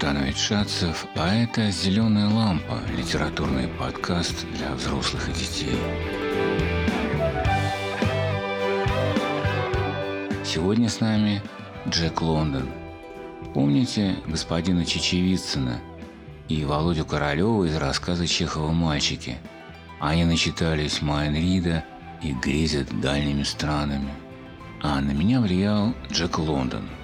Натанович Шацев, а это «Зеленая лампа» – литературный подкаст для взрослых и детей. Сегодня с нами Джек Лондон. Помните господина Чечевицына и Володю Королева из рассказа Чехова «Мальчики»? Они начитались Майн Рида и грезят дальними странами. А на меня влиял Джек Лондон –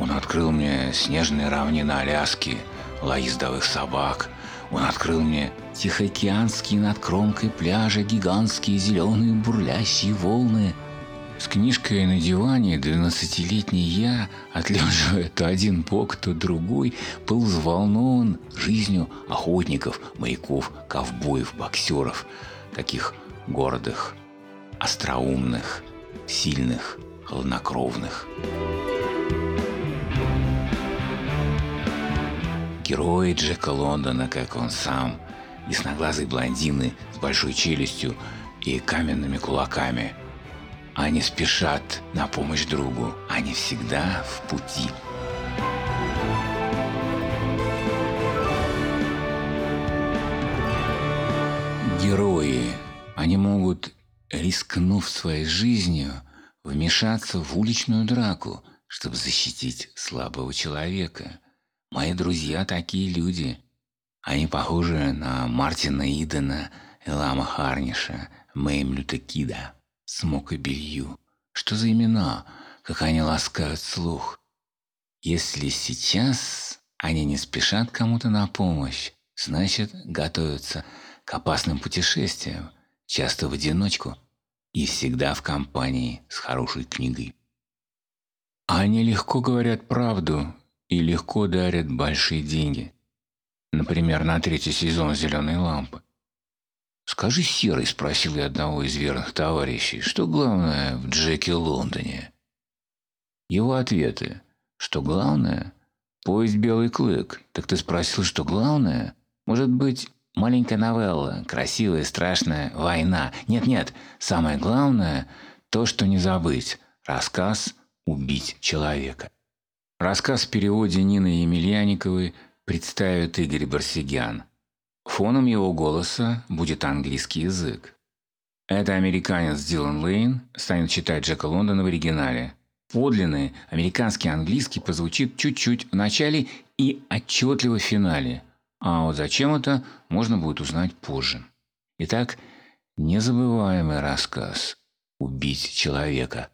он открыл мне снежные равнины Аляски, лаи ездовых собак. Он открыл мне Тихоокеанские над кромкой пляжа гигантские зеленые бурлящие волны. С книжкой на диване двенадцатилетний я, отлеживая то один бок, то другой, был взволнован жизнью охотников, моряков, ковбоев, боксеров, таких гордых, остроумных, сильных, хладнокровных. Герои Джека Лондона, как он сам, ясноглазые блондины с большой челюстью и каменными кулаками. Они спешат на помощь другу, они всегда в пути. Герои, они могут, рискнув своей жизнью, вмешаться в уличную драку, чтобы защитить слабого человека – Мои друзья такие люди. Они похожи на Мартина Идена, Элама Харниша, Мэйм Лютекида, Смока Белью. Что за имена? Как они ласкают слух. Если сейчас они не спешат кому-то на помощь, значит, готовятся к опасным путешествиям, часто в одиночку и всегда в компании с хорошей книгой. Они легко говорят правду и легко дарят большие деньги. Например, на третий сезон «Зеленой лампы». «Скажи, Серый», — спросил я одного из верных товарищей, «что главное в Джеке Лондоне?» Его ответы, что главное – поезд «Белый клык». Так ты спросил, что главное? Может быть, маленькая новелла, красивая, страшная, война. Нет-нет, самое главное – то, что не забыть. Рассказ «Убить человека». Рассказ в переводе Нины Емельяниковой представит Игорь Барсигян. Фоном его голоса будет английский язык. Это американец Дилан Лейн станет читать Джека Лондона в оригинале. Подлинный американский английский прозвучит чуть-чуть в начале и отчетливо в финале. А вот зачем это, можно будет узнать позже. Итак, незабываемый рассказ «Убить человека».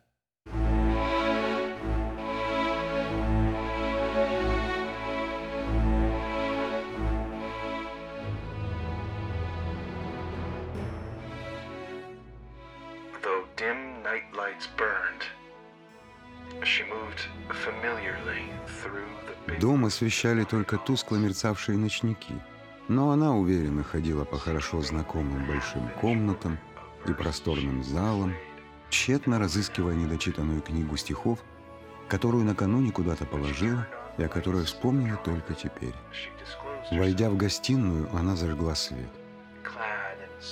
Дом освещали только тускло мерцавшие ночники, но она уверенно ходила по хорошо знакомым большим комнатам и просторным залам, тщетно разыскивая недочитанную книгу стихов, которую накануне куда-то положила и о которой вспомнила только теперь. Войдя в гостиную, она зажгла свет.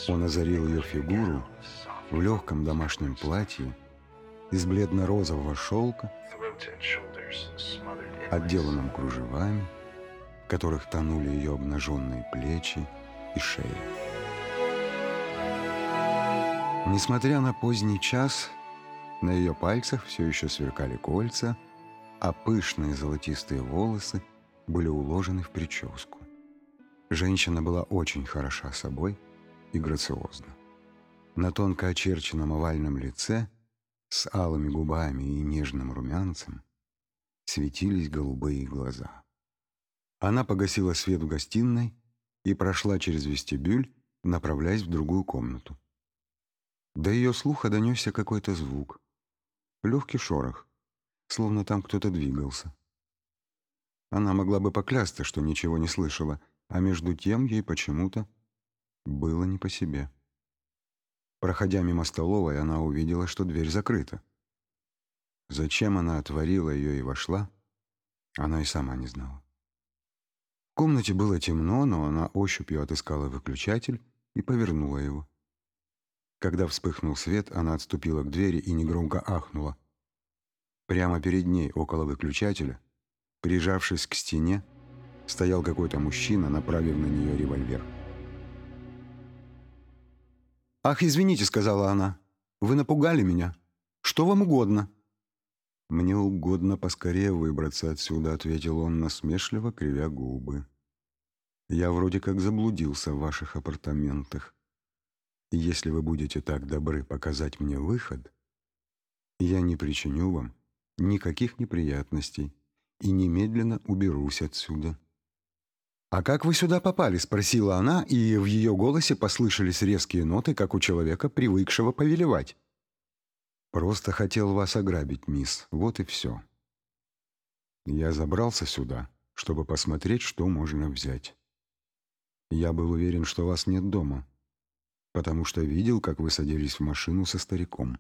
Он озарил ее фигуру в легком домашнем платье из бледно-розового шелка, отделанном кружевами, в которых тонули ее обнаженные плечи и шея. Несмотря на поздний час, на ее пальцах все еще сверкали кольца, а пышные золотистые волосы были уложены в прическу. Женщина была очень хороша собой и грациозна. На тонко очерченном овальном лице с алыми губами и нежным румянцем светились голубые глаза. Она погасила свет в гостиной и прошла через вестибюль, направляясь в другую комнату. До ее слуха донесся какой-то звук. Легкий шорох, словно там кто-то двигался. Она могла бы поклясться, что ничего не слышала, а между тем ей почему-то было не по себе. Проходя мимо столовой, она увидела, что дверь закрыта. Зачем она отворила ее и вошла, она и сама не знала. В комнате было темно, но она ощупью отыскала выключатель и повернула его. Когда вспыхнул свет, она отступила к двери и негромко ахнула. Прямо перед ней, около выключателя, прижавшись к стене, стоял какой-то мужчина, направив на нее револьвер. «Ах, извините», — сказала она, — «вы напугали меня. Что вам угодно?» «Мне угодно поскорее выбраться отсюда», — ответил он насмешливо, кривя губы. «Я вроде как заблудился в ваших апартаментах. Если вы будете так добры показать мне выход, я не причиню вам никаких неприятностей и немедленно уберусь отсюда». «А как вы сюда попали?» — спросила она, и в ее голосе послышались резкие ноты, как у человека, привыкшего повелевать. «Просто хотел вас ограбить, мисс. Вот и все. Я забрался сюда, чтобы посмотреть, что можно взять. Я был уверен, что вас нет дома, потому что видел, как вы садились в машину со стариком.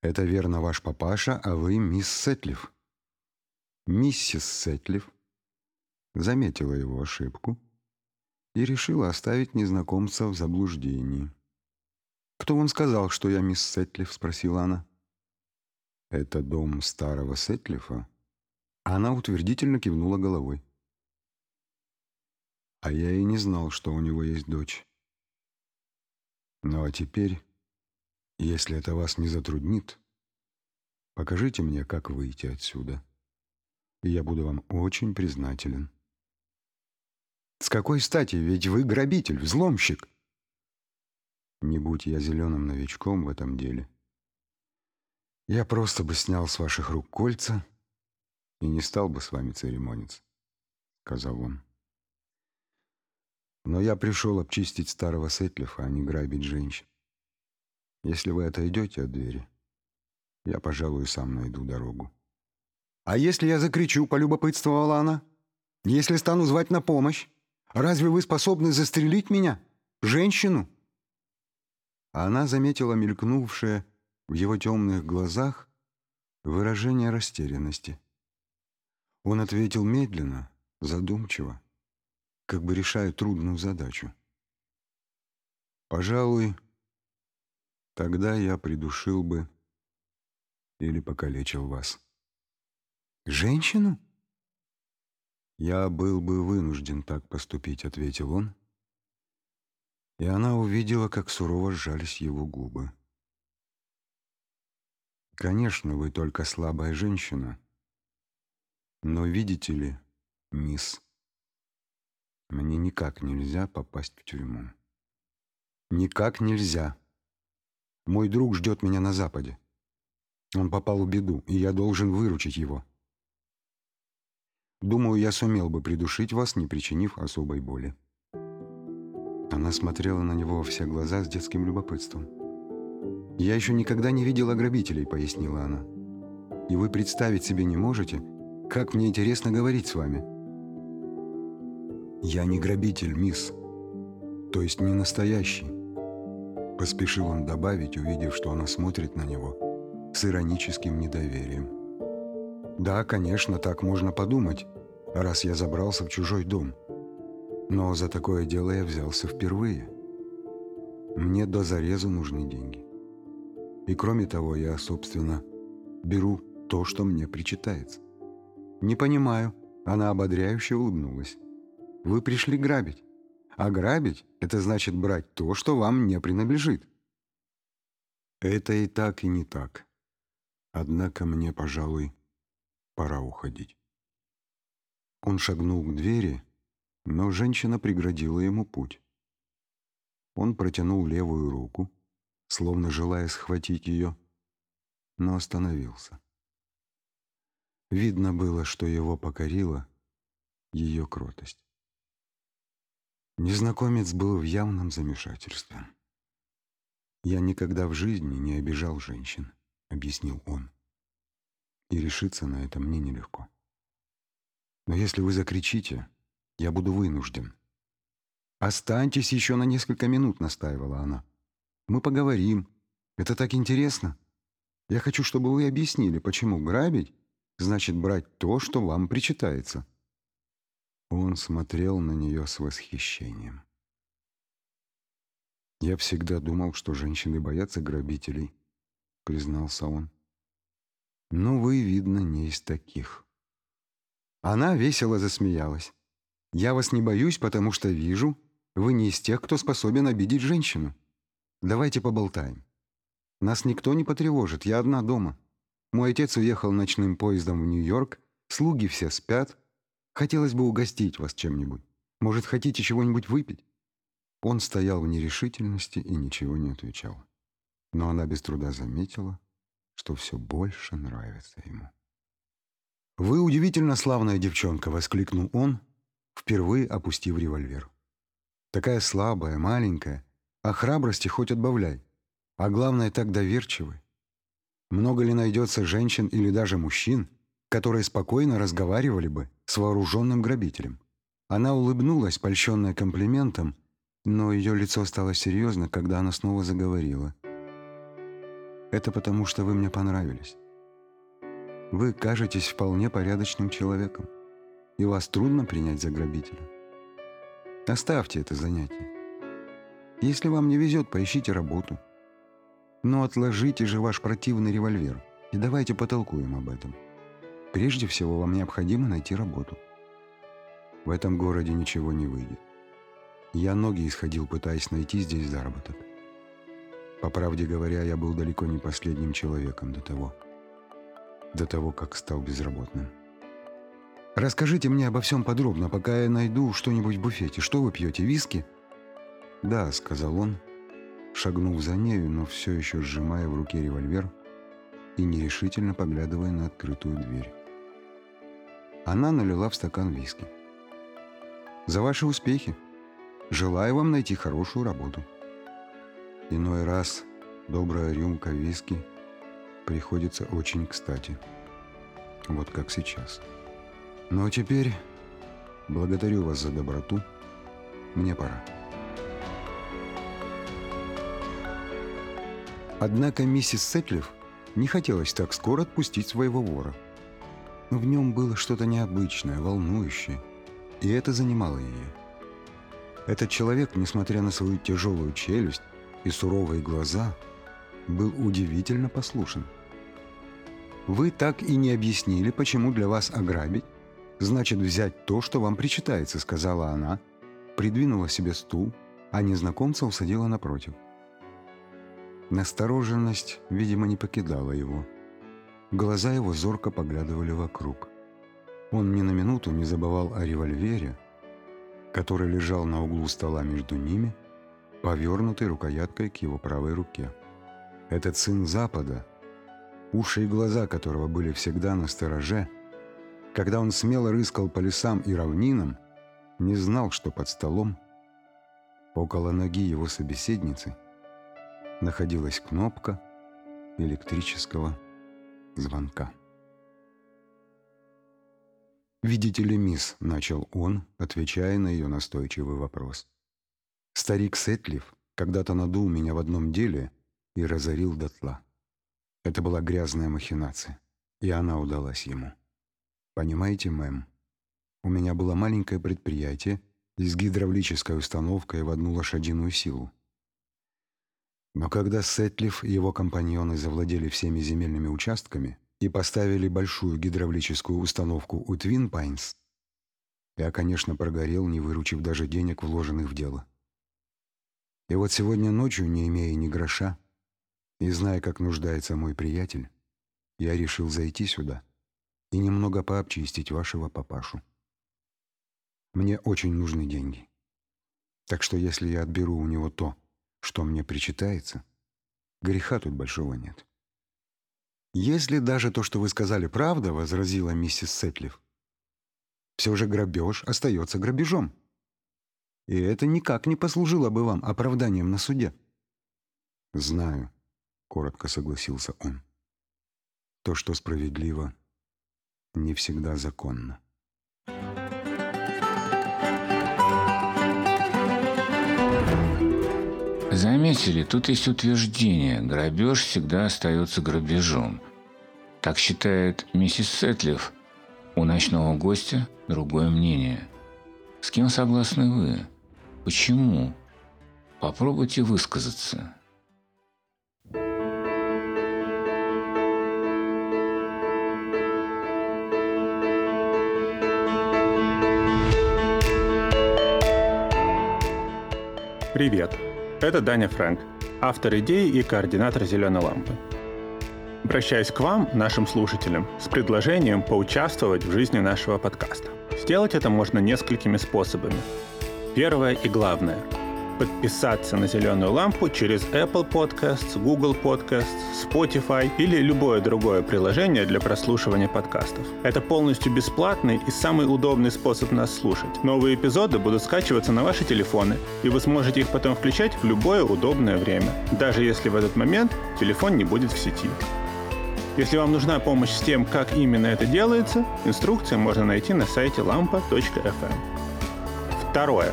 Это верно ваш папаша, а вы мисс Сетлиф». Миссис Сетлиф заметила его ошибку и решила оставить незнакомца в заблуждении. «Кто он сказал, что я мисс Сетлиф?» — спросила она. «Это дом старого Сетлифа?» Она утвердительно кивнула головой. «А я и не знал, что у него есть дочь. Ну а теперь, если это вас не затруднит, покажите мне, как выйти отсюда, и я буду вам очень признателен». С какой стати? Ведь вы грабитель, взломщик. Не будь я зеленым новичком в этом деле. Я просто бы снял с ваших рук кольца и не стал бы с вами церемониться, сказал он. Но я пришел обчистить старого Сетлифа, а не грабить женщин. Если вы отойдете от двери, я, пожалуй, сам найду дорогу. «А если я закричу?» — полюбопытствовала она. «Если стану звать на помощь?» Разве вы способны застрелить меня? Женщину?» Она заметила мелькнувшее в его темных глазах выражение растерянности. Он ответил медленно, задумчиво, как бы решая трудную задачу. «Пожалуй, тогда я придушил бы или покалечил вас». «Женщину?» «Я был бы вынужден так поступить», — ответил он. И она увидела, как сурово сжались его губы. «Конечно, вы только слабая женщина. Но видите ли, мисс, мне никак нельзя попасть в тюрьму. Никак нельзя. Мой друг ждет меня на Западе. Он попал в беду, и я должен выручить его». Думаю, я сумел бы придушить вас, не причинив особой боли». Она смотрела на него во все глаза с детским любопытством. «Я еще никогда не видела грабителей», — пояснила она. «И вы представить себе не можете, как мне интересно говорить с вами». «Я не грабитель, мисс. То есть не настоящий», — поспешил он добавить, увидев, что она смотрит на него с ироническим недоверием. Да, конечно, так можно подумать, раз я забрался в чужой дом. Но за такое дело я взялся впервые. Мне до зарезу нужны деньги. И кроме того, я, собственно, беру то, что мне причитается. Не понимаю. Она ободряюще улыбнулась. Вы пришли грабить. А грабить – это значит брать то, что вам не принадлежит. Это и так, и не так. Однако мне, пожалуй, Пора уходить. Он шагнул к двери, но женщина преградила ему путь. Он протянул левую руку, словно желая схватить ее, но остановился. Видно было, что его покорила ее кротость. Незнакомец был в явном замешательстве. «Я никогда в жизни не обижал женщин», — объяснил он и решиться на это мне нелегко. Но если вы закричите, я буду вынужден. «Останьтесь еще на несколько минут», — настаивала она. «Мы поговорим. Это так интересно. Я хочу, чтобы вы объяснили, почему грабить значит брать то, что вам причитается». Он смотрел на нее с восхищением. «Я всегда думал, что женщины боятся грабителей», — признался он. «Ну, вы, видно, не из таких». Она весело засмеялась. Я вас не боюсь, потому что вижу, вы не из тех, кто способен обидеть женщину. Давайте поболтаем. Нас никто не потревожит, я одна дома. Мой отец уехал ночным поездом в Нью-Йорк, слуги все спят. Хотелось бы угостить вас чем-нибудь. Может, хотите чего-нибудь выпить?» Он стоял в нерешительности и ничего не отвечал. Но она без труда заметила, что все больше нравится ему. «Вы удивительно славная девчонка!» — воскликнул он, впервые опустив револьвер. «Такая слабая, маленькая, а храбрости хоть отбавляй. А главное, так доверчивый. Много ли найдется женщин или даже мужчин, которые спокойно разговаривали бы с вооруженным грабителем? Она улыбнулась, польщенная комплиментом, но ее лицо стало серьезно, когда она снова заговорила. «Это потому, что вы мне понравились. Вы кажетесь вполне порядочным человеком, и вас трудно принять за грабителя. Оставьте это занятие. Если вам не везет, поищите работу. Но отложите же ваш противный револьвер и давайте потолкуем об этом. Прежде всего, вам необходимо найти работу. В этом городе ничего не выйдет. Я ноги исходил, пытаясь найти здесь заработок. По правде говоря, я был далеко не последним человеком до того, до того, как стал безработным. Расскажите мне обо всем подробно, пока я найду что-нибудь в буфете. Что вы пьете, виски? Да, сказал он, шагнув за нею, но все еще сжимая в руке револьвер и нерешительно поглядывая на открытую дверь. Она налила в стакан виски. «За ваши успехи! Желаю вам найти хорошую работу!» Иной раз добрая рюмка виски приходится очень кстати. Вот как сейчас. Ну а теперь благодарю вас за доброту. Мне пора. Однако миссис Сетлиф не хотелось так скоро отпустить своего вора. В нем было что-то необычное, волнующее, и это занимало ее. Этот человек, несмотря на свою тяжелую челюсть и суровые глаза, был удивительно послушен. «Вы так и не объяснили, почему для вас ограбить значит взять то, что вам причитается», — сказала она, придвинула себе стул, а незнакомца усадила напротив. Настороженность, видимо, не покидала его. Глаза его зорко поглядывали вокруг. Он ни на минуту не забывал о револьвере, который лежал на углу стола между ними, повернутой рукояткой к его правой руке. Этот сын Запада, уши и глаза которого были всегда на стороже, когда он смело рыскал по лесам и равнинам, не знал, что под столом, около ноги его собеседницы – находилась кнопка электрического звонка. «Видите ли, мисс», — начал он, отвечая на ее настойчивый вопрос. «Старик Сетлиф когда-то надул меня в одном деле и разорил дотла. Это была грязная махинация, и она удалась ему. Понимаете, мэм, у меня было маленькое предприятие с гидравлической установкой в одну лошадиную силу. Но когда Сетлиф и его компаньоны завладели всеми земельными участками и поставили большую гидравлическую установку у Твин Пайнс, я, конечно, прогорел, не выручив даже денег, вложенных в дело. И вот сегодня ночью, не имея ни гроша, и зная, как нуждается мой приятель, я решил зайти сюда и немного пообчистить вашего папашу. Мне очень нужны деньги. Так что если я отберу у него то, что мне причитается, греха тут большого нет. «Если даже то, что вы сказали, правда, — возразила миссис Сетлиф, — все же грабеж остается грабежом. И это никак не послужило бы вам оправданием на суде». «Знаю», — коротко согласился он. «То, что справедливо, не всегда законно». Заметили, тут есть утверждение, грабеж всегда остается грабежом. Так считает миссис Сетлиф. У ночного гостя другое мнение. С кем согласны вы? Почему? Попробуйте высказаться. Привет! Это Даня Фрэнк, автор идеи и координатор «Зеленой лампы». Обращаюсь к вам, нашим слушателям, с предложением поучаствовать в жизни нашего подкаста. Сделать это можно несколькими способами. Первое и главное – подписаться на «Зеленую лампу» через Apple Podcasts, Google Podcasts, Spotify или любое другое приложение для прослушивания подкастов. Это полностью бесплатный и самый удобный способ нас слушать. Новые эпизоды будут скачиваться на ваши телефоны, и вы сможете их потом включать в любое удобное время, даже если в этот момент телефон не будет в сети. Если вам нужна помощь с тем, как именно это делается, инструкции можно найти на сайте lampa.fm. Второе.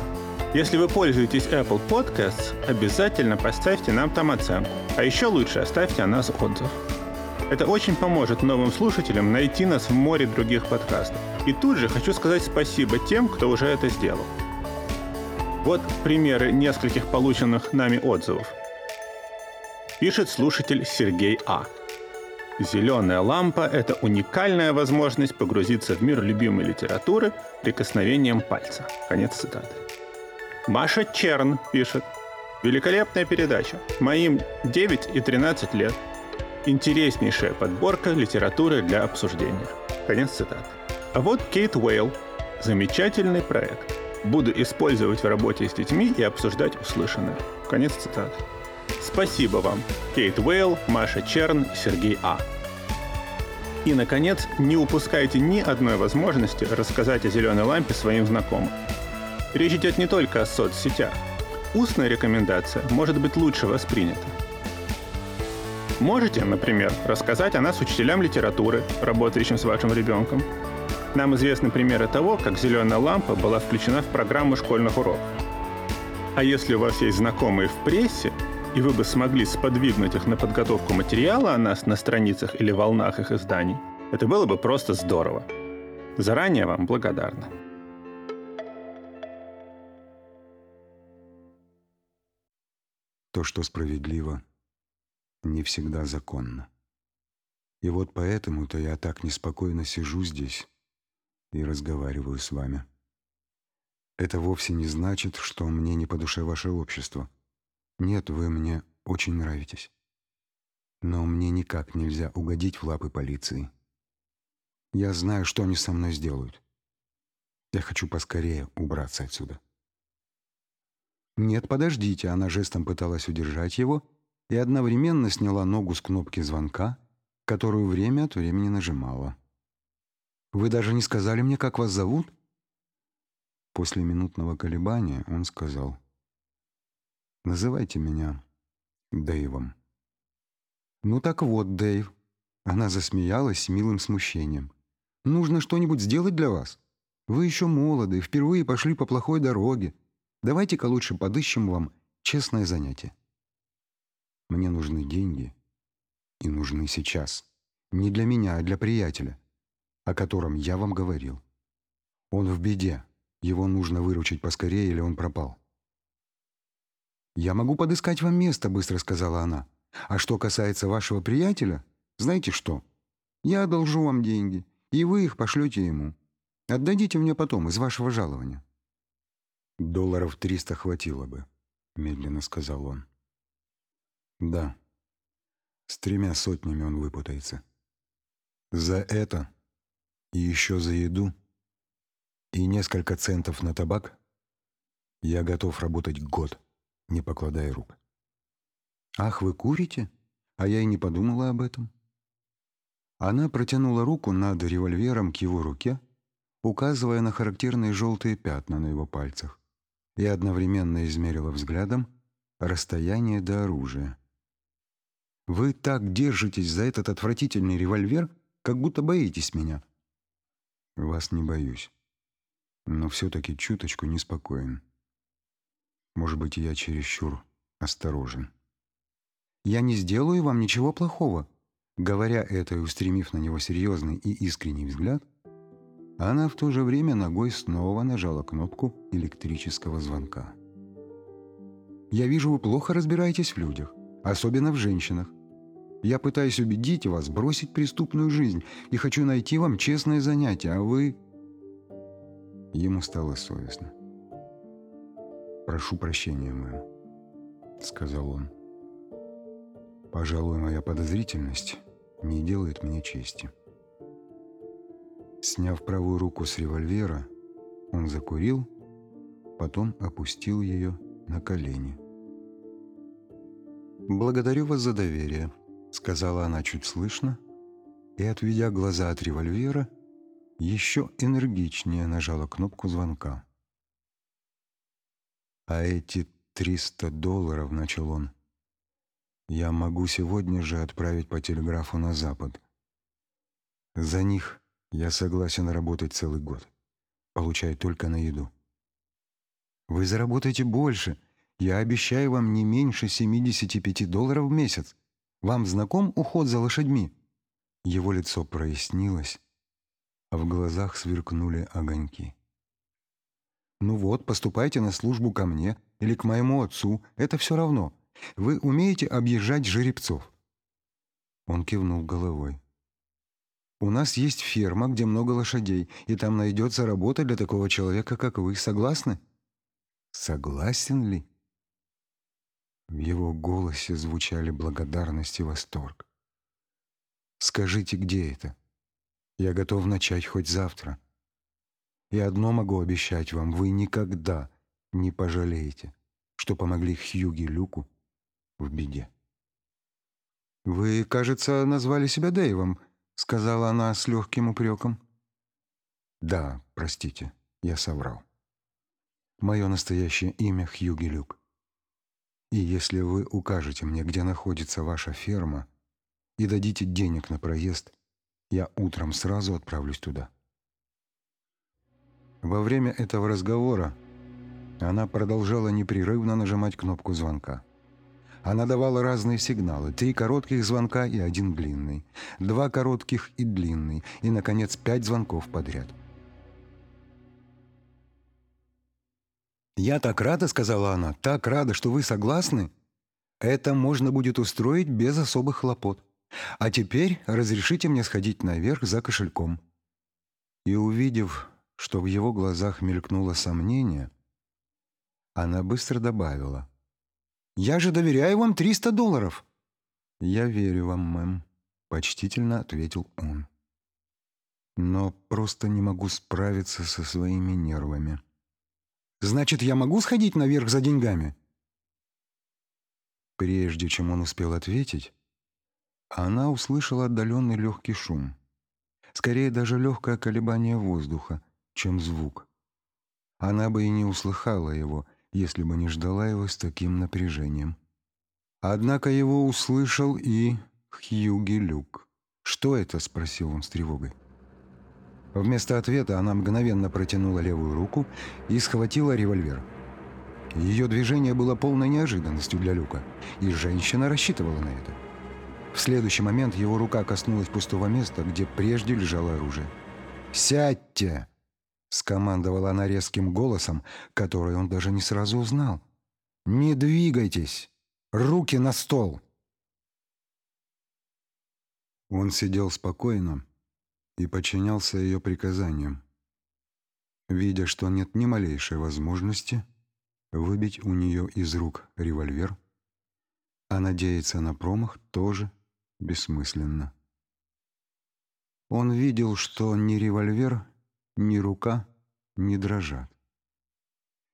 Если вы пользуетесь Apple Podcasts, обязательно поставьте нам там оценку. А еще лучше оставьте о нас отзыв. Это очень поможет новым слушателям найти нас в море других подкастов. И тут же хочу сказать спасибо тем, кто уже это сделал. Вот примеры нескольких полученных нами отзывов. Пишет слушатель Сергей А. Зеленая лампа – это уникальная возможность погрузиться в мир любимой литературы прикосновением пальца. Конец цитаты. Маша Черн пишет. Великолепная передача. Моим 9 и 13 лет. Интереснейшая подборка литературы для обсуждения. Конец цитаты. А вот Кейт Уэйл. Замечательный проект. Буду использовать в работе с детьми и обсуждать услышанное. Конец цитаты. Спасибо вам, Кейт Уэйл, Маша Черн, Сергей А. И, наконец, не упускайте ни одной возможности рассказать о зеленой лампе своим знакомым. Речь идет не только о соцсетях. Устная рекомендация может быть лучше воспринята. Можете, например, рассказать о нас учителям литературы, работающим с вашим ребенком. Нам известны примеры того, как зеленая лампа была включена в программу школьных уроков. А если у вас есть знакомые в прессе, и вы бы смогли сподвигнуть их на подготовку материала о нас на страницах или волнах их изданий, это было бы просто здорово. Заранее вам благодарна. То, что справедливо, не всегда законно. И вот поэтому-то я так неспокойно сижу здесь и разговариваю с вами. Это вовсе не значит, что мне не по душе ваше общество. Нет, вы мне очень нравитесь. Но мне никак нельзя угодить в лапы полиции. Я знаю, что они со мной сделают. Я хочу поскорее убраться отсюда. «Нет, подождите», она жестом пыталась удержать его и одновременно сняла ногу с кнопки звонка, которую время от времени нажимала. «Вы даже не сказали мне, как вас зовут?» После минутного колебания он сказал, «Называйте меня Дэйвом». «Ну так вот, Дэйв». Она засмеялась с милым смущением. «Нужно что-нибудь сделать для вас. Вы еще молоды, впервые пошли по плохой дороге. Давайте-ка лучше подыщем вам честное занятие. Мне нужны деньги. И нужны сейчас. Не для меня, а для приятеля, о котором я вам говорил. Он в беде. Его нужно выручить поскорее, или он пропал. «Я могу подыскать вам место», — быстро сказала она. «А что касается вашего приятеля, знаете что? Я одолжу вам деньги, и вы их пошлете ему. Отдадите мне потом из вашего жалования». «Долларов триста хватило бы», — медленно сказал он. «Да, с тремя сотнями он выпутается. За это и еще за еду и несколько центов на табак я готов работать год, не покладая рук». «Ах, вы курите? А я и не подумала об этом». Она протянула руку над револьвером к его руке, указывая на характерные желтые пятна на его пальцах и одновременно измерила взглядом расстояние до оружия. «Вы так держитесь за этот отвратительный револьвер, как будто боитесь меня». «Вас не боюсь, но все-таки чуточку неспокоен. Может быть, я чересчур осторожен». «Я не сделаю вам ничего плохого», Говоря это и устремив на него серьезный и искренний взгляд, она в то же время ногой снова нажала кнопку электрического звонка. «Я вижу, вы плохо разбираетесь в людях, особенно в женщинах. Я пытаюсь убедить вас бросить преступную жизнь и хочу найти вам честное занятие, а вы...» Ему стало совестно. «Прошу прощения, мэм. — сказал он. «Пожалуй, моя подозрительность не делает мне чести». Сняв правую руку с револьвера, он закурил, потом опустил ее на колени. «Благодарю вас за доверие», — сказала она чуть слышно, и, отведя глаза от револьвера, еще энергичнее нажала кнопку звонка. «А эти триста долларов», — начал он, — «я могу сегодня же отправить по телеграфу на Запад. За них я согласен работать целый год, получая только на еду». «Вы заработаете больше. Я обещаю вам не меньше 75 долларов в месяц. Вам знаком уход за лошадьми?» Его лицо прояснилось, а в глазах сверкнули огоньки. «Ну вот, поступайте на службу ко мне или к моему отцу, это все равно. Вы умеете объезжать жеребцов?» Он кивнул головой. «У нас есть ферма, где много лошадей, и там найдется работа для такого человека, как вы. Согласны?» «Согласен ли?» В его голосе звучали благодарность и восторг. Скажите, где это? Я готов начать хоть завтра. И одно могу обещать вам, вы никогда не пожалеете, что помогли Хьюги Люку в беде. «Вы, кажется, назвали себя Дэйвом», — сказала она с легким упреком. «Да, простите, я соврал. Мое настоящее имя Хьюги Люк. И если вы укажете мне, где находится ваша ферма, — и дадите денег на проезд, я утром сразу отправлюсь туда». Во время этого разговора она продолжала непрерывно нажимать кнопку звонка. Она давала разные сигналы. Три коротких звонка и один длинный. Два коротких и длинный. И, наконец, пять звонков подряд. «Я так рада», — сказала она, — «так рада, что вы согласны. Это можно будет устроить без особых хлопот. А теперь разрешите мне сходить наверх за кошельком». И увидев, что в его глазах мелькнуло сомнение, она быстро добавила. «Я же доверяю вам 300 долларов!» «Я верю вам, мэм», — почтительно ответил он. «Но просто не могу справиться со своими нервами». «Значит, я могу сходить наверх за деньгами?» Прежде чем он успел ответить, она услышала отдаленный легкий шум. Скорее даже легкое колебание воздуха, чем звук. Она бы и не услыхала его, если бы не ждала его с таким напряжением. Однако его услышал и Хьюги Люк. «Что это?» — спросил он с тревогой. Вместо ответа она мгновенно протянула левую руку и схватила револьвер. Ее движение было полной неожиданностью для Люка, и женщина рассчитывала на это. В следующий момент его рука коснулась пустого места, где прежде лежало оружие. «Сядьте!» — скомандовала она резким голосом, который он даже не сразу узнал. «Не двигайтесь! Руки на стол!» Он сидел спокойно и подчинялся ее приказаниям, видя, что нет ни малейшей возможности выбить у нее из рук револьвер, а надеяться на промах тоже бессмысленно. Он видел, что ни револьвер, ни рука не дрожат.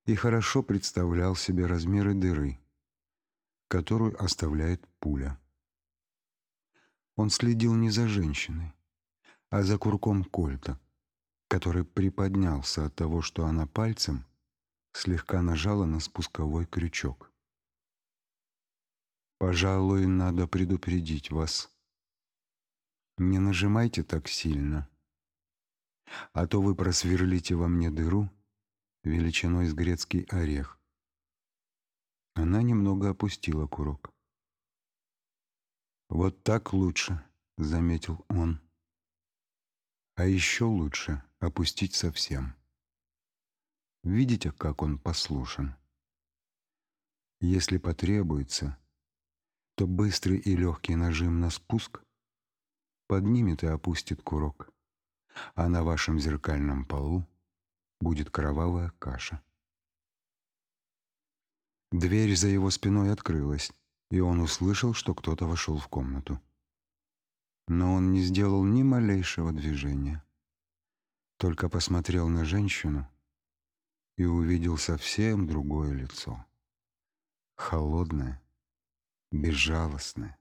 И хорошо представлял себе размеры дыры, которую оставляет пуля. Он следил не за женщиной, а за курком кольта, который приподнялся от того, что она пальцем слегка нажала на спусковой крючок. Пожалуй, надо предупредить вас. Не нажимайте так сильно, а то вы просверлите во мне дыру величиной с грецкий орех. Она немного опустила курок. «Вот так лучше», — заметил он. «А еще лучше опустить совсем. Видите, как он послушен? Если потребуется, то быстрый и легкий нажим на спуск поднимет и опустит курок, а на вашем зеркальном полу будет кровавая каша. Дверь за его спиной открылась, и он услышал, что кто-то вошел в комнату. Но он не сделал ни малейшего движения. Только посмотрел на женщину и увидел совсем другое лицо. Холодное, безжалостное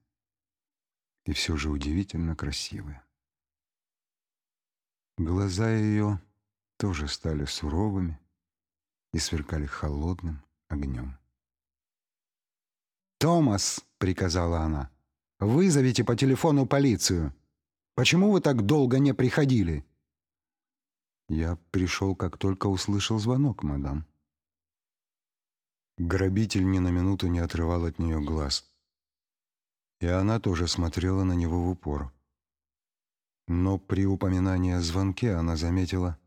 и все же удивительно красивое. Глаза ее тоже стали суровыми и сверкали холодным огнем. «Томас!» — приказала она. «Вызовите по телефону полицию. Почему вы так долго не приходили?» «Я пришел, как только услышал звонок, мадам». Грабитель ни на минуту не отрывал от нее глаз. И она тоже смотрела на него в упор. Но при упоминании о звонке она заметила,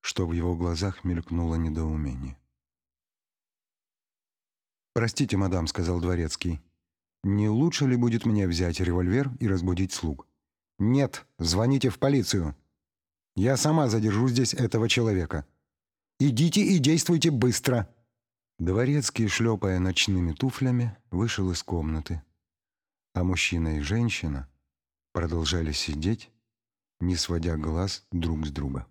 что в его глазах мелькнуло недоумение. «Простите, мадам», — сказал дворецкий, — «не лучше ли будет мне взять револьвер и разбудить слуг?» «Нет, звоните в полицию. Я сама задержу здесь этого человека. Идите и действуйте быстро». Дворецкий, шлепая ночными туфлями, вышел из комнаты, а мужчина и женщина продолжали сидеть, не сводя глаз друг с друга.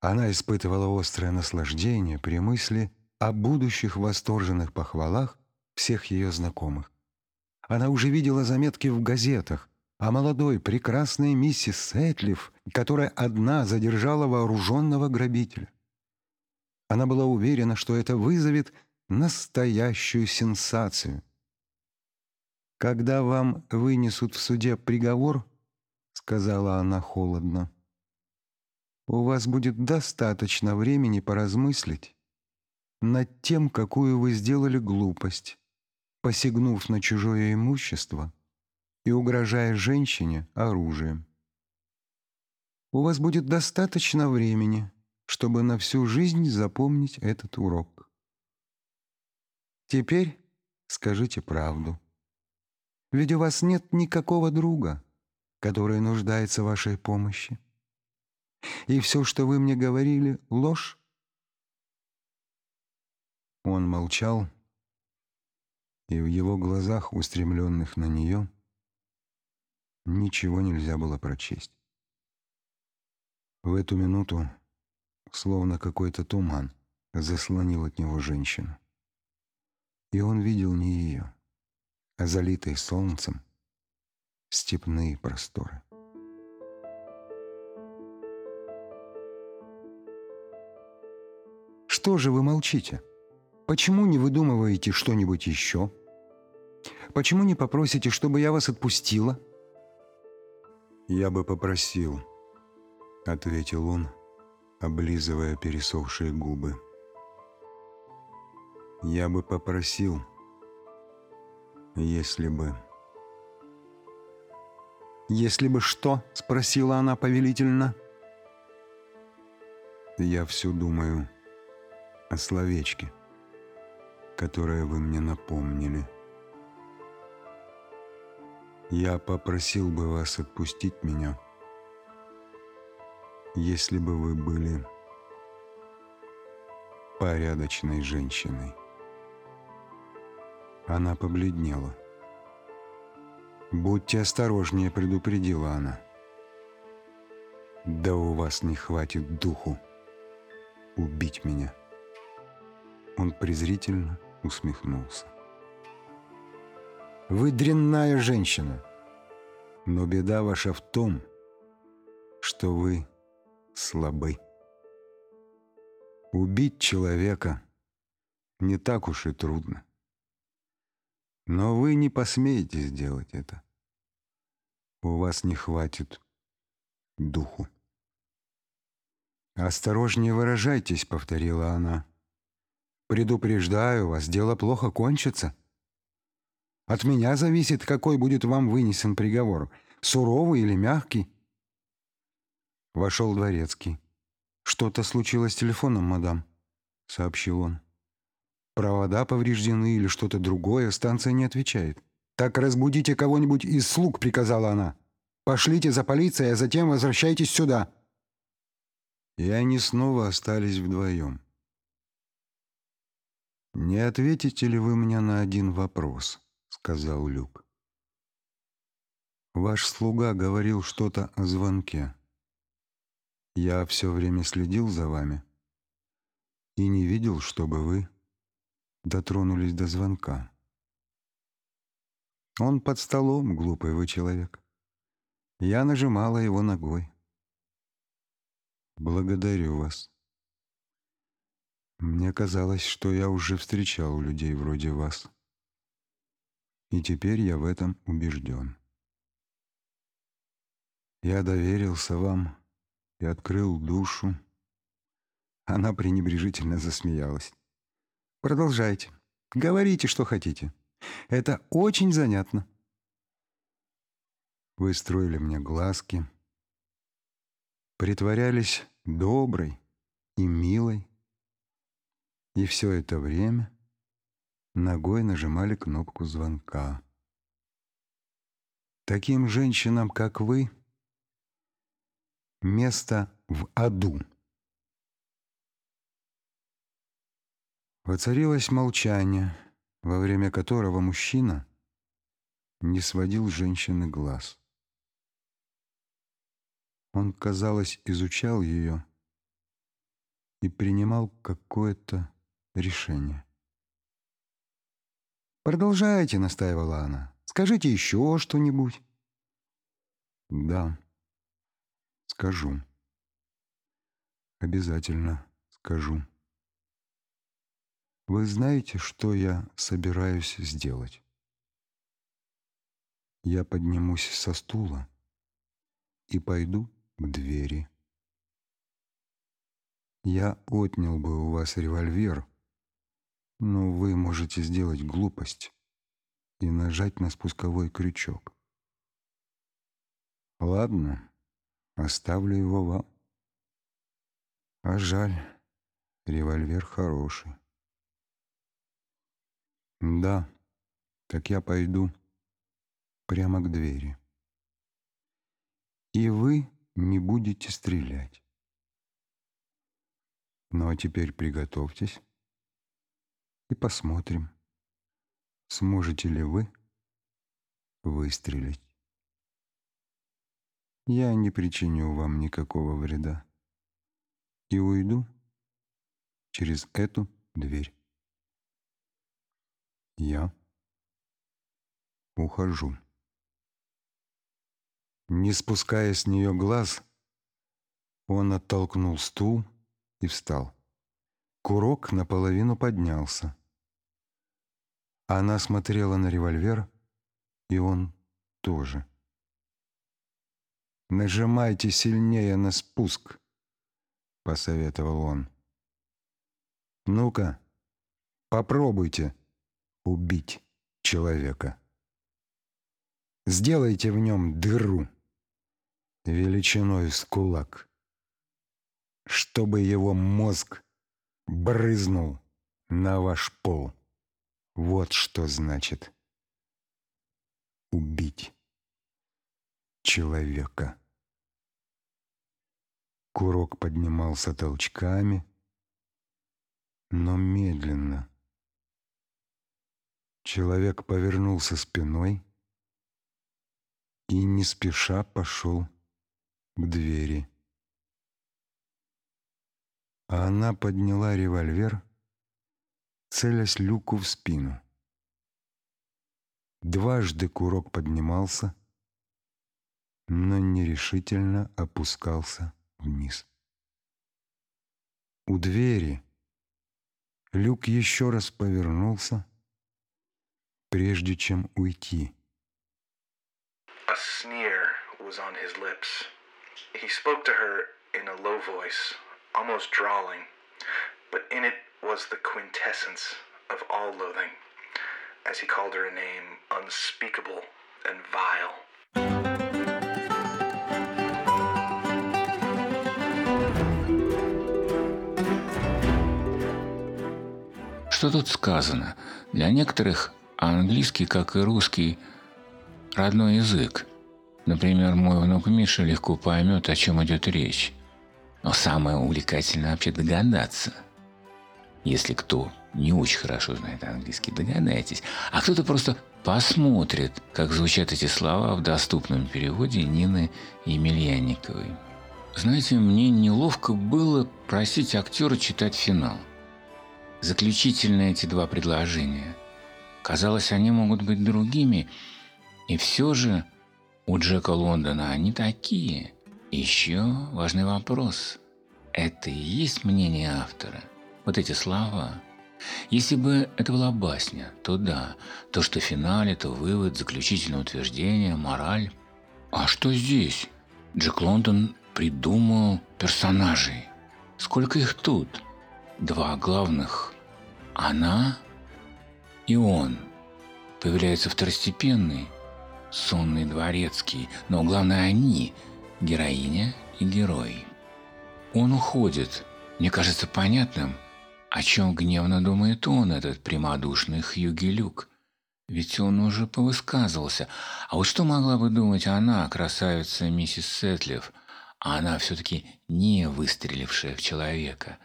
Она испытывала острое наслаждение при мысли о будущих восторженных похвалах всех ее знакомых. Она уже видела заметки в газетах о молодой прекрасной миссис Сэтлиф, которая одна задержала вооруженного грабителя. Она была уверена, что это вызовет настоящую сенсацию. «Когда вам вынесут в суде приговор, — сказала она холодно, — у вас будет достаточно времени поразмыслить над тем, какую вы сделали глупость, посягнув на чужое имущество и угрожая женщине оружием. У вас будет достаточно времени, чтобы на всю жизнь запомнить этот урок. Теперь скажите правду. Ведь у вас нет никакого друга, который нуждается в вашей помощи. И все, что вы мне говорили, — ложь. Он молчал, и в его глазах, устремленных на нее, ничего нельзя было прочесть. В эту минуту, словно какой-то туман, заслонил от него женщину. И он видел не ее, а залитые солнцем степные просторы. «Что же вы молчите? Почему не выдумываете что-нибудь еще? Почему не попросите, чтобы я вас отпустила?» «Я бы попросил», — ответил он, облизывая пересохшие губы. «Я бы попросил, если бы...» «Если бы что?» — спросила она повелительно. «Я все думаю о словечке, которое вы мне напомнили. Я попросил бы вас отпустить меня, если бы вы были порядочной женщиной». Она побледнела. «Будьте осторожнее», — предупредила она. «Да у вас не хватит духу убить меня». Он презрительно усмехнулся. «Вы дрянная женщина, но беда ваша в том, что вы слабы. Убить человека не так уж и трудно. Но вы не посмеете сделать это. У вас не хватит духу. «Осторожнее выражайтесь», — повторила она. «Предупреждаю вас, дело плохо кончится. От меня зависит, какой будет вам вынесен приговор, суровый или мягкий». Вошел дворецкий. «Что-то случилось с телефоном, мадам», — сообщил он. Провода повреждены или что-то другое, станция не отвечает. «Так разбудите кого-нибудь из слуг», — приказала она. «Пошлите за полицией, а затем возвращайтесь сюда». И они снова остались вдвоем. «Не ответите ли вы мне на один вопрос?» — сказал Люк. «Ваш слуга говорил что-то о звонке. Я все время следил за вами и не видел, чтобы вы дотронулись до звонка. Он под столом, глупый вы человек. Я нажимала его ногой. Благодарю вас. Мне казалось, что я уже встречал людей вроде вас. И теперь я в этом убежден. Я доверился вам и открыл душу. Она пренебрежительно засмеялась. Продолжайте. Говорите, что хотите. Это очень занятно. Вы строили мне глазки, притворялись доброй и милой, и все это время ногой нажимали кнопку звонка. Таким женщинам, как вы, место в аду. Воцарилось молчание, во время которого мужчина не сводил женщины глаз. Он, казалось, изучал ее и принимал какое-то решение. «Продолжайте», — настаивала она. «Скажите еще что-нибудь». «Да, скажу. Обязательно скажу». Вы знаете, что я собираюсь сделать? Я поднимусь со стула и пойду к двери. Я отнял бы у вас револьвер, но вы можете сделать глупость и нажать на спусковой крючок. Ладно, оставлю его вам. А жаль, револьвер хороший. Да, так я пойду прямо к двери. И вы не будете стрелять. Ну а теперь приготовьтесь и посмотрим, сможете ли вы выстрелить. Я не причиню вам никакого вреда и уйду через эту дверь. Я ухожу. Не спуская с нее глаз, он оттолкнул стул и встал. Курок наполовину поднялся. Она смотрела на револьвер, и он тоже. «Нажимайте сильнее на спуск», — посоветовал он. «Ну-ка, попробуйте» убить человека. Сделайте в нем дыру величиной с кулак, чтобы его мозг брызнул на ваш пол. Вот что значит убить человека. Курок поднимался толчками, но медленно, Человек повернулся спиной и не спеша пошел к двери. А она подняла револьвер, целясь люку в спину. Дважды курок поднимался, но нерешительно опускался вниз. У двери люк еще раз повернулся, прежде чем уйти. A sneer was on his lips. He spoke to her in a low voice, almost drawling, but in it was the quintessence of all loathing, as he called her a name unspeakable and vile. Что тут сказано? Для некоторых а английский, как и русский, родной язык. Например, мой внук Миша легко поймет, о чем идет речь. Но самое увлекательное вообще догадаться. Если кто не очень хорошо знает английский, догадайтесь. А кто-то просто посмотрит, как звучат эти слова в доступном переводе Нины Емельянниковой. Знаете, мне неловко было просить актера читать финал. Заключительные эти два предложения. Казалось, они могут быть другими, и все же у Джека Лондона они такие. Еще важный вопрос. Это и есть мнение автора? Вот эти слова? Если бы это была басня, то да. То, что в финале, то вывод, заключительное утверждение, мораль. А что здесь? Джек Лондон придумал персонажей. Сколько их тут? Два главных. Она и он. Появляется второстепенный, сонный дворецкий, но главное они – героиня и герой. Он уходит. Мне кажется понятным, о чем гневно думает он, этот прямодушный Хьюги Люк. Ведь он уже повысказывался. А вот что могла бы думать она, красавица миссис Сетлев? А она все-таки не выстрелившая в человека.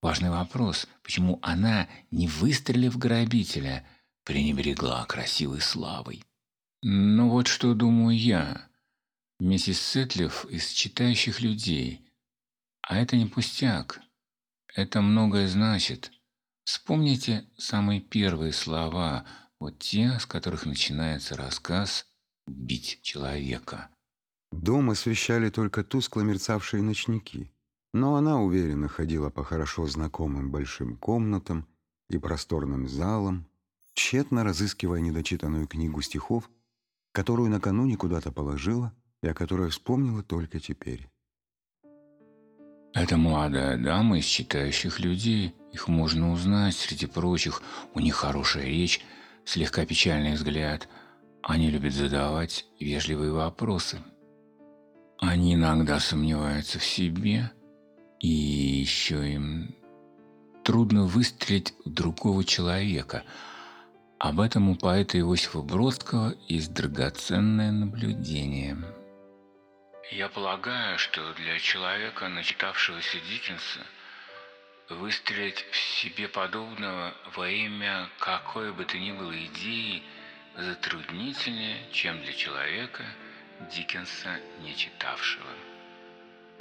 Важный вопрос, почему она, не выстрелив грабителя, пренебрегла красивой славой? Ну вот что думаю я. Миссис Сетлев из читающих людей – а это не пустяк. Это многое значит. Вспомните самые первые слова, вот те, с которых начинается рассказ «Бить человека». Дом освещали только тускло мерцавшие ночники, но она уверенно ходила по хорошо знакомым большим комнатам и просторным залам, тщетно разыскивая недочитанную книгу стихов, которую накануне куда-то положила и о которой вспомнила только теперь. Это молодая дама из читающих людей. Их можно узнать среди прочих. У них хорошая речь, слегка печальный взгляд. Они любят задавать вежливые вопросы. Они иногда сомневаются в себе, и еще им трудно выстрелить в другого человека. Об этом у поэта Иосифа Бродского есть драгоценное наблюдение – я полагаю, что для человека, начитавшегося Диккенса, выстрелить в себе подобного во имя какой бы то ни было идеи затруднительнее, чем для человека, Диккенса не читавшего.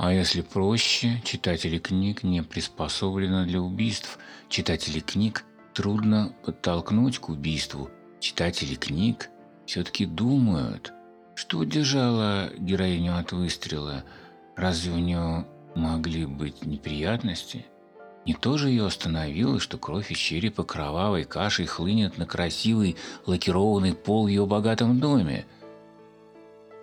А если проще, читатели книг не приспособлены для убийств. Читатели книг трудно подтолкнуть к убийству. Читатели книг все-таки думают – что удержало героиню от выстрела? Разве у нее могли быть неприятности? Не то же ее остановило, что кровь из черепа кровавой кашей хлынет на красивый лакированный пол в ее богатом доме.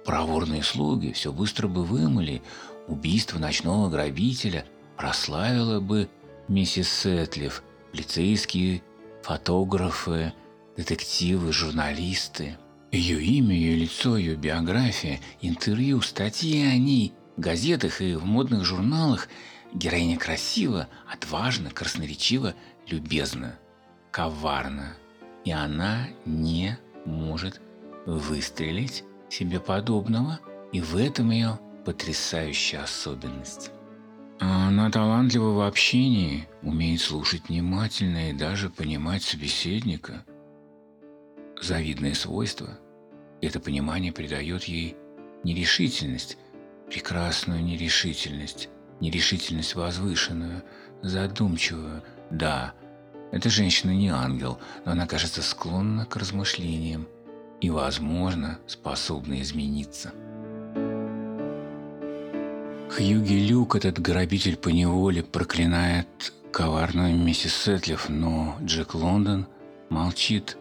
Проворные слуги все быстро бы вымыли. Убийство ночного грабителя прославило бы миссис Сетлев, лицейские фотографы, детективы, журналисты. Ее имя, ее лицо, ее биография, интервью, статьи о ней в газетах и в модных журналах. Героиня красива, отважна, красноречива, любезна, коварна. И она не может выстрелить себе подобного, и в этом ее потрясающая особенность. Она талантлива в общении, умеет слушать внимательно и даже понимать собеседника. Завидное свойство – это понимание придает ей нерешительность, прекрасную нерешительность, нерешительность возвышенную, задумчивую. Да, эта женщина не ангел, но она кажется склонна к размышлениям и, возможно, способна измениться. Хьюги Люк, этот грабитель по неволе, проклинает коварную миссис Сетлев, но Джек Лондон молчит.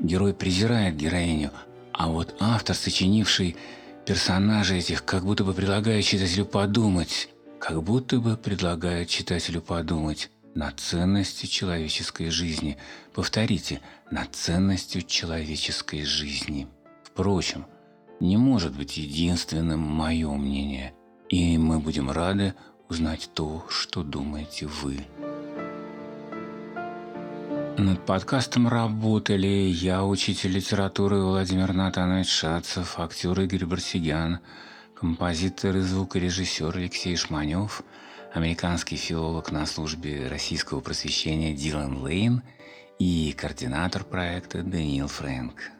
Герой презирает героиню, а вот автор, сочинивший персонажей этих, как будто бы предлагает читателю подумать, как будто бы предлагает читателю подумать над ценностью человеческой жизни. Повторите, над ценностью человеческой жизни. Впрочем, не может быть единственным мое мнение, и мы будем рады узнать то, что думаете вы. Над подкастом работали я, учитель литературы Владимир Натанович Шацев, актер Игорь Барсигян, композитор и звукорежиссер Алексей Шманев, американский филолог на службе российского просвещения Дилан Лейн и координатор проекта Даниил Фрэнк.